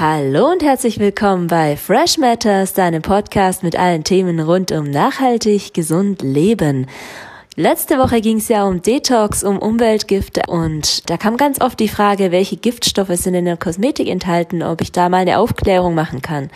Hallo und herzlich willkommen bei Fresh Matters, deinem Podcast mit allen Themen rund um nachhaltig, gesund Leben. Letzte Woche ging es ja um Detox, um Umweltgifte und da kam ganz oft die Frage, welche Giftstoffe sind in der Kosmetik enthalten, ob ich da mal eine Aufklärung machen kann.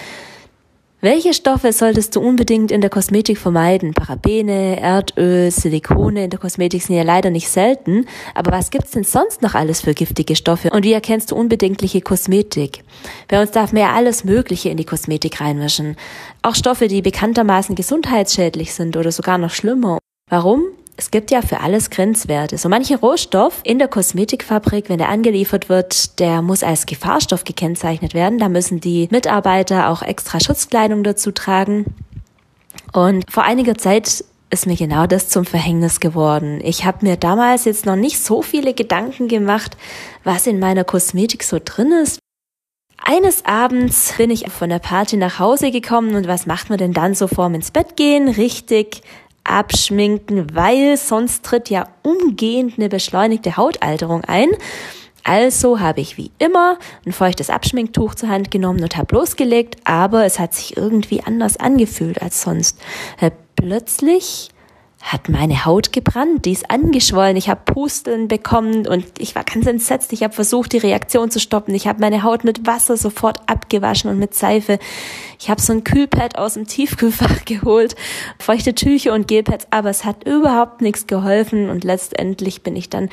Welche Stoffe solltest du unbedingt in der Kosmetik vermeiden? Parabene, Erdöl, Silikone in der Kosmetik sind ja leider nicht selten. Aber was gibt's denn sonst noch alles für giftige Stoffe? Und wie erkennst du unbedenkliche Kosmetik? Bei uns darf man ja alles Mögliche in die Kosmetik reinmischen. Auch Stoffe, die bekanntermaßen gesundheitsschädlich sind oder sogar noch schlimmer. Warum? Es gibt ja für alles Grenzwerte. So mancher Rohstoff in der Kosmetikfabrik, wenn der angeliefert wird, der muss als Gefahrstoff gekennzeichnet werden. Da müssen die Mitarbeiter auch extra Schutzkleidung dazu tragen. Und vor einiger Zeit ist mir genau das zum Verhängnis geworden. Ich habe mir damals jetzt noch nicht so viele Gedanken gemacht, was in meiner Kosmetik so drin ist. Eines Abends bin ich von der Party nach Hause gekommen und was macht man denn dann so vorm ins Bett gehen? Richtig, abschminken, weil sonst tritt ja umgehend eine beschleunigte Hautalterung ein. Also habe ich wie immer ein feuchtes Abschminktuch zur Hand genommen und habe losgelegt, aber es hat sich irgendwie anders angefühlt als sonst. Äh, plötzlich hat meine Haut gebrannt, die ist angeschwollen, ich habe Pusteln bekommen und ich war ganz entsetzt. Ich habe versucht, die Reaktion zu stoppen. Ich habe meine Haut mit Wasser sofort abgewaschen und mit Seife. Ich habe so ein Kühlpad aus dem Tiefkühlfach geholt, feuchte Tücher und Gelpads, aber es hat überhaupt nichts geholfen und letztendlich bin ich dann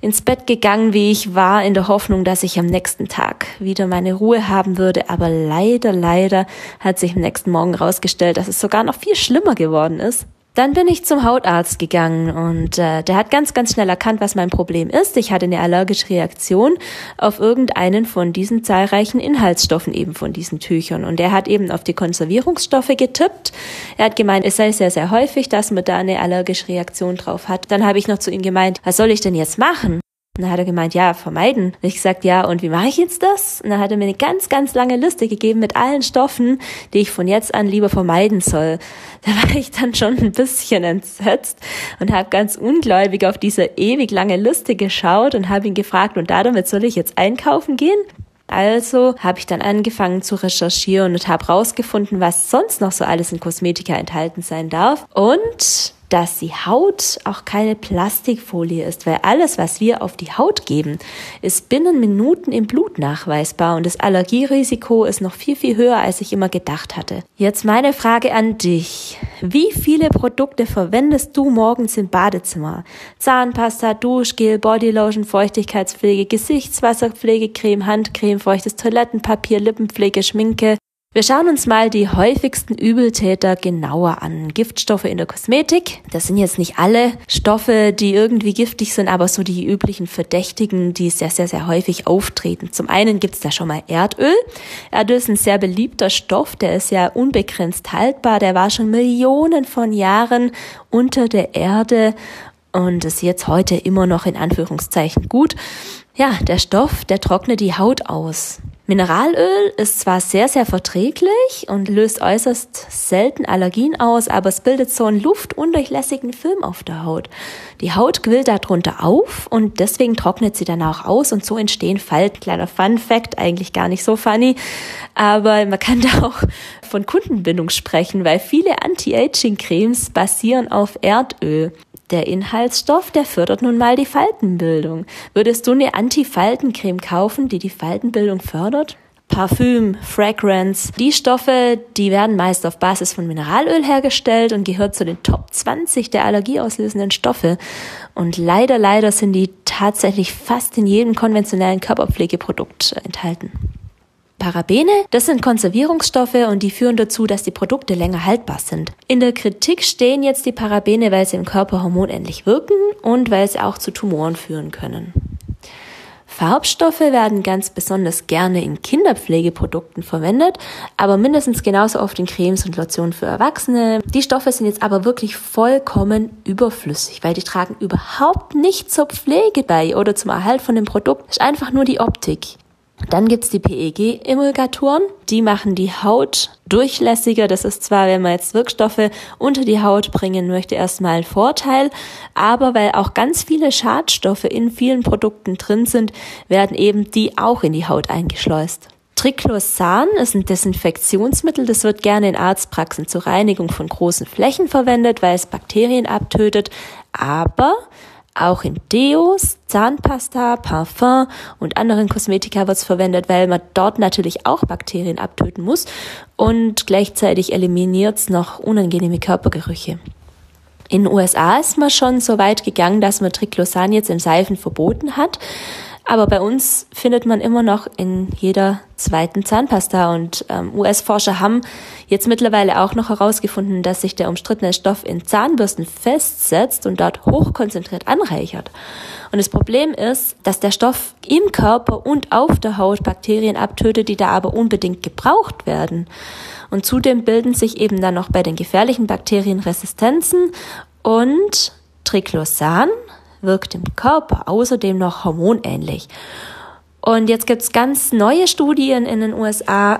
ins Bett gegangen, wie ich war, in der Hoffnung, dass ich am nächsten Tag wieder meine Ruhe haben würde. Aber leider, leider hat sich am nächsten Morgen herausgestellt, dass es sogar noch viel schlimmer geworden ist. Dann bin ich zum Hautarzt gegangen und äh, der hat ganz, ganz schnell erkannt, was mein Problem ist. Ich hatte eine allergische Reaktion auf irgendeinen von diesen zahlreichen Inhaltsstoffen eben von diesen Tüchern. Und er hat eben auf die Konservierungsstoffe getippt. Er hat gemeint, es sei sehr, sehr häufig, dass man da eine allergische Reaktion drauf hat. Dann habe ich noch zu ihm gemeint, was soll ich denn jetzt machen? Und dann hat er gemeint, ja, vermeiden. Und ich gesagt, ja, und wie mache ich jetzt das? Und dann hat er mir eine ganz, ganz lange Liste gegeben mit allen Stoffen, die ich von jetzt an lieber vermeiden soll. Da war ich dann schon ein bisschen entsetzt und habe ganz ungläubig auf diese ewig lange Liste geschaut und habe ihn gefragt, und damit soll ich jetzt einkaufen gehen? Also habe ich dann angefangen zu recherchieren und habe rausgefunden, was sonst noch so alles in Kosmetika enthalten sein darf. Und dass die Haut auch keine Plastikfolie ist, weil alles, was wir auf die Haut geben, ist binnen Minuten im Blut nachweisbar und das Allergierisiko ist noch viel, viel höher, als ich immer gedacht hatte. Jetzt meine Frage an dich. Wie viele Produkte verwendest du morgens im Badezimmer? Zahnpasta, Duschgel, Bodylotion, Feuchtigkeitspflege, Gesichtswasserpflege, Creme, Handcreme, feuchtes Toilettenpapier, Lippenpflege, Schminke, wir schauen uns mal die häufigsten Übeltäter genauer an. Giftstoffe in der Kosmetik. Das sind jetzt nicht alle Stoffe, die irgendwie giftig sind, aber so die üblichen Verdächtigen, die sehr, sehr, sehr häufig auftreten. Zum einen gibt's da schon mal Erdöl. Erdöl ist ein sehr beliebter Stoff, der ist ja unbegrenzt haltbar. Der war schon Millionen von Jahren unter der Erde und ist jetzt heute immer noch in Anführungszeichen gut. Ja, der Stoff, der trocknet die Haut aus. Mineralöl ist zwar sehr, sehr verträglich und löst äußerst selten Allergien aus, aber es bildet so einen luftundurchlässigen Film auf der Haut. Die Haut quillt darunter auf und deswegen trocknet sie dann auch aus und so entstehen Falten. Kleiner Fun Fact, eigentlich gar nicht so funny, aber man kann da auch von Kundenbindung sprechen, weil viele Anti-Aging-Cremes basieren auf Erdöl. Der Inhaltsstoff, der fördert nun mal die Faltenbildung. Würdest du eine Anti-Faltencreme kaufen, die die Faltenbildung fördert? Parfüm, Fragrance. Die Stoffe, die werden meist auf Basis von Mineralöl hergestellt und gehört zu den Top 20 der allergieauslösenden Stoffe. Und leider, leider sind die tatsächlich fast in jedem konventionellen Körperpflegeprodukt enthalten. Parabene, das sind Konservierungsstoffe und die führen dazu, dass die Produkte länger haltbar sind. In der Kritik stehen jetzt die Parabene, weil sie im Körper hormonähnlich wirken und weil sie auch zu Tumoren führen können. Farbstoffe werden ganz besonders gerne in Kinderpflegeprodukten verwendet, aber mindestens genauso oft in Cremes und Lotionen für Erwachsene. Die Stoffe sind jetzt aber wirklich vollkommen überflüssig, weil die tragen überhaupt nicht zur Pflege bei oder zum Erhalt von dem Produkt. Das ist einfach nur die Optik. Dann gibt's die PEG-Emulgatoren. Die machen die Haut durchlässiger. Das ist zwar, wenn man jetzt Wirkstoffe unter die Haut bringen möchte, erstmal ein Vorteil, aber weil auch ganz viele Schadstoffe in vielen Produkten drin sind, werden eben die auch in die Haut eingeschleust. Triclosan ist ein Desinfektionsmittel, das wird gerne in Arztpraxen zur Reinigung von großen Flächen verwendet, weil es Bakterien abtötet, aber auch in Deos, Zahnpasta, Parfum und anderen Kosmetika wird es verwendet, weil man dort natürlich auch Bakterien abtöten muss und gleichzeitig eliminiert es noch unangenehme Körpergerüche. In den USA ist man schon so weit gegangen, dass man Triclosan jetzt in Seifen verboten hat. Aber bei uns findet man immer noch in jeder zweiten Zahnpasta. Und ähm, US-Forscher haben jetzt mittlerweile auch noch herausgefunden, dass sich der umstrittene Stoff in Zahnbürsten festsetzt und dort hochkonzentriert anreichert. Und das Problem ist, dass der Stoff im Körper und auf der Haut Bakterien abtötet, die da aber unbedingt gebraucht werden. Und zudem bilden sich eben dann noch bei den gefährlichen Bakterien Resistenzen und Triclosan wirkt im Körper außerdem noch hormonähnlich. Und jetzt gibt's ganz neue Studien in den USA,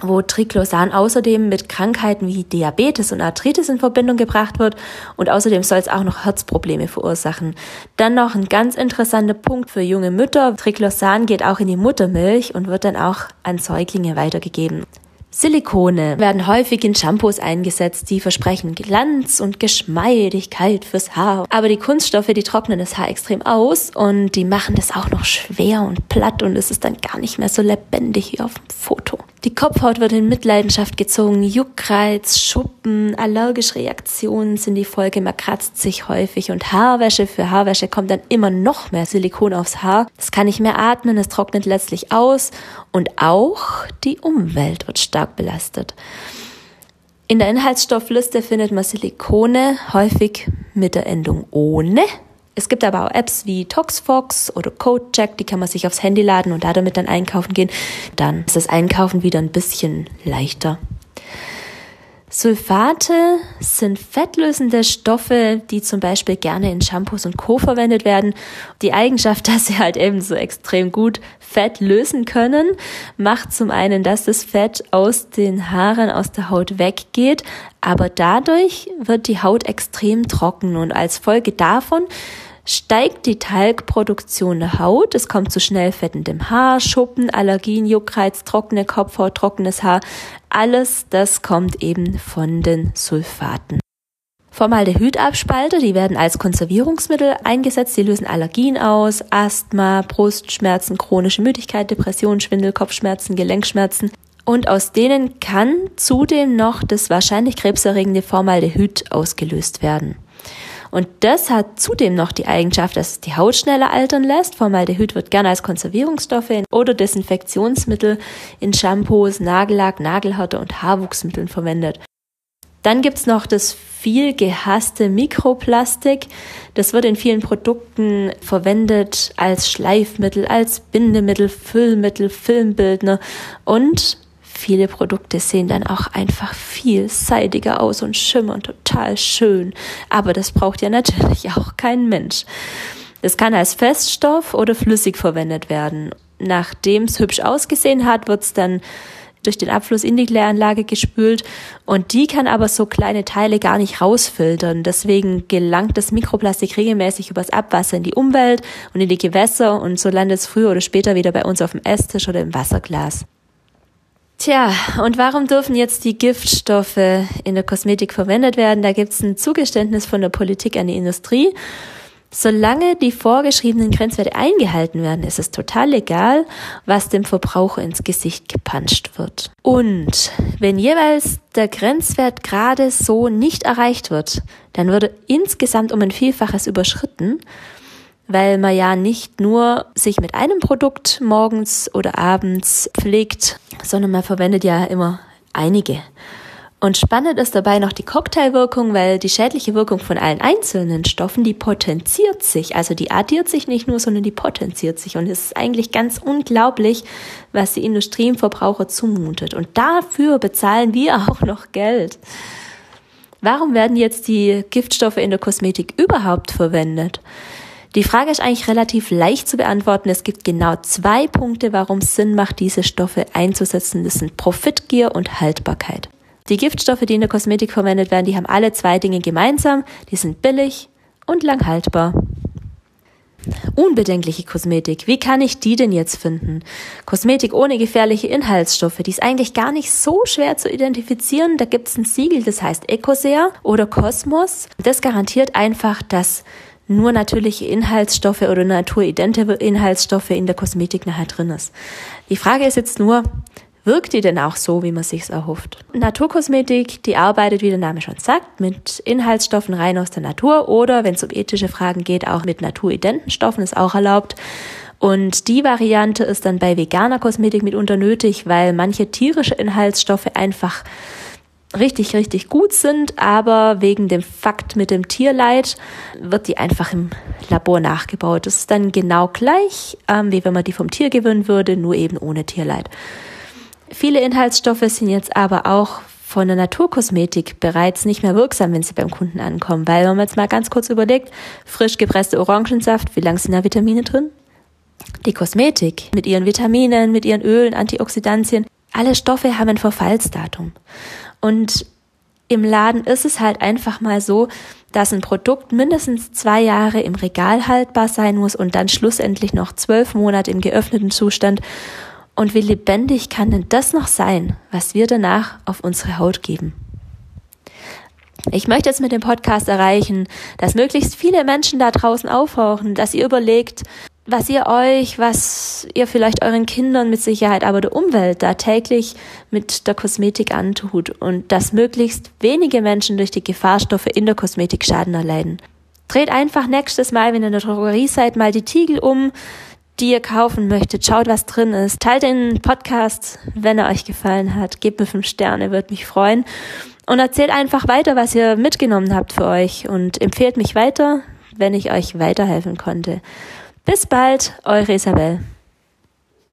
wo Triclosan außerdem mit Krankheiten wie Diabetes und Arthritis in Verbindung gebracht wird und außerdem soll es auch noch Herzprobleme verursachen. Dann noch ein ganz interessanter Punkt für junge Mütter. Triclosan geht auch in die Muttermilch und wird dann auch an Säuglinge weitergegeben. Silikone werden häufig in Shampoos eingesetzt, die versprechen Glanz und Geschmeidigkeit fürs Haar. Aber die Kunststoffe, die trocknen das Haar extrem aus und die machen das auch noch schwer und platt und es ist dann gar nicht mehr so lebendig wie auf dem Foto. Die Kopfhaut wird in Mitleidenschaft gezogen, Juckreiz, Schuppen, allergische Reaktionen sind die Folge, man kratzt sich häufig und Haarwäsche für Haarwäsche kommt dann immer noch mehr Silikon aufs Haar. Es kann nicht mehr atmen, es trocknet letztlich aus und auch die Umwelt wird stark belastet. In der Inhaltsstoffliste findet man Silikone häufig mit der Endung ohne es gibt aber auch Apps wie ToxFox oder CodeCheck, die kann man sich aufs Handy laden und da damit dann einkaufen gehen. Dann ist das Einkaufen wieder ein bisschen leichter. Sulfate sind fettlösende Stoffe, die zum Beispiel gerne in Shampoos und Co. verwendet werden. Die Eigenschaft, dass sie halt eben so extrem gut Fett lösen können, macht zum einen, dass das Fett aus den Haaren, aus der Haut weggeht, aber dadurch wird die Haut extrem trocken und als Folge davon steigt die Talgproduktion der Haut. Es kommt zu schnell fettendem Haar, Schuppen, Allergien, Juckreiz, trockene Kopfhaut, trockenes Haar. Alles das kommt eben von den Sulfaten. Formaldehydabspalter, die werden als Konservierungsmittel eingesetzt. Die lösen Allergien aus, Asthma, Brustschmerzen, chronische Müdigkeit, Depression, Schwindel, Kopfschmerzen, Gelenkschmerzen. Und aus denen kann zudem noch das wahrscheinlich krebserregende Formaldehyd ausgelöst werden. Und das hat zudem noch die Eigenschaft, dass es die Haut schneller altern lässt. Formaldehyd wird gerne als Konservierungsstoffe oder Desinfektionsmittel in Shampoos, Nagellack, Nagelhärte und Haarwuchsmitteln verwendet. Dann gibt's noch das viel gehasste Mikroplastik. Das wird in vielen Produkten verwendet als Schleifmittel, als Bindemittel, Füllmittel, Filmbildner und Viele Produkte sehen dann auch einfach vielseitiger aus und schimmern total schön. Aber das braucht ja natürlich auch kein Mensch. Es kann als Feststoff oder flüssig verwendet werden. Nachdem es hübsch ausgesehen hat, wird es dann durch den Abfluss in die Kläranlage gespült und die kann aber so kleine Teile gar nicht rausfiltern. Deswegen gelangt das Mikroplastik regelmäßig übers Abwasser in die Umwelt und in die Gewässer und so landet es früher oder später wieder bei uns auf dem Esstisch oder im Wasserglas. Tja, und warum dürfen jetzt die Giftstoffe in der Kosmetik verwendet werden? Da gibt es ein Zugeständnis von der Politik an die Industrie. Solange die vorgeschriebenen Grenzwerte eingehalten werden, ist es total legal, was dem Verbraucher ins Gesicht gepanscht wird. Und wenn jeweils der Grenzwert gerade so nicht erreicht wird, dann würde insgesamt um ein Vielfaches überschritten weil man ja nicht nur sich mit einem Produkt morgens oder abends pflegt, sondern man verwendet ja immer einige. Und spannend ist dabei noch die Cocktailwirkung, weil die schädliche Wirkung von allen einzelnen Stoffen, die potenziert sich. Also die addiert sich nicht nur, sondern die potenziert sich. Und es ist eigentlich ganz unglaublich, was die Industrie im Verbraucher zumutet. Und dafür bezahlen wir auch noch Geld. Warum werden jetzt die Giftstoffe in der Kosmetik überhaupt verwendet? Die Frage ist eigentlich relativ leicht zu beantworten. Es gibt genau zwei Punkte, warum es Sinn macht, diese Stoffe einzusetzen. Das sind Profitgier und Haltbarkeit. Die Giftstoffe, die in der Kosmetik verwendet werden, die haben alle zwei Dinge gemeinsam. Die sind billig und lang haltbar. Unbedenkliche Kosmetik, wie kann ich die denn jetzt finden? Kosmetik ohne gefährliche Inhaltsstoffe, die ist eigentlich gar nicht so schwer zu identifizieren. Da gibt es ein Siegel, das heißt Ecoser oder Cosmos. Das garantiert einfach, dass nur natürliche Inhaltsstoffe oder naturidente Inhaltsstoffe in der Kosmetik nachher drin ist. Die Frage ist jetzt nur, wirkt die denn auch so, wie man sich's erhofft? Naturkosmetik, die arbeitet, wie der Name schon sagt, mit Inhaltsstoffen rein aus der Natur oder, wenn es um ethische Fragen geht, auch mit naturidenten Stoffen ist auch erlaubt. Und die Variante ist dann bei veganer Kosmetik mitunter nötig, weil manche tierische Inhaltsstoffe einfach richtig, richtig gut sind, aber wegen dem Fakt mit dem Tierleid wird die einfach im Labor nachgebaut. Das ist dann genau gleich, ähm, wie wenn man die vom Tier gewinnen würde, nur eben ohne Tierleid. Viele Inhaltsstoffe sind jetzt aber auch von der Naturkosmetik bereits nicht mehr wirksam, wenn sie beim Kunden ankommen. Weil wenn man jetzt mal ganz kurz überlegt, frisch gepresste Orangensaft, wie lang sind da Vitamine drin? Die Kosmetik mit ihren Vitaminen, mit ihren Ölen, Antioxidantien, alle Stoffe haben ein Verfallsdatum. Und im Laden ist es halt einfach mal so, dass ein Produkt mindestens zwei Jahre im Regal haltbar sein muss und dann schlussendlich noch zwölf Monate im geöffneten Zustand. Und wie lebendig kann denn das noch sein, was wir danach auf unsere Haut geben? Ich möchte jetzt mit dem Podcast erreichen, dass möglichst viele Menschen da draußen aufhorchen, dass ihr überlegt, was ihr euch, was ihr vielleicht euren Kindern mit Sicherheit, aber der Umwelt da täglich mit der Kosmetik antut und dass möglichst wenige Menschen durch die Gefahrstoffe in der Kosmetik Schaden erleiden. Dreht einfach nächstes Mal, wenn ihr in der Drogerie seid, mal die Tiegel um, die ihr kaufen möchtet. Schaut, was drin ist. Teilt den Podcast, wenn er euch gefallen hat. Gebt mir fünf Sterne, würde mich freuen. Und erzählt einfach weiter, was ihr mitgenommen habt für euch und empfehlt mich weiter, wenn ich euch weiterhelfen konnte. Bis bald, eure Isabel.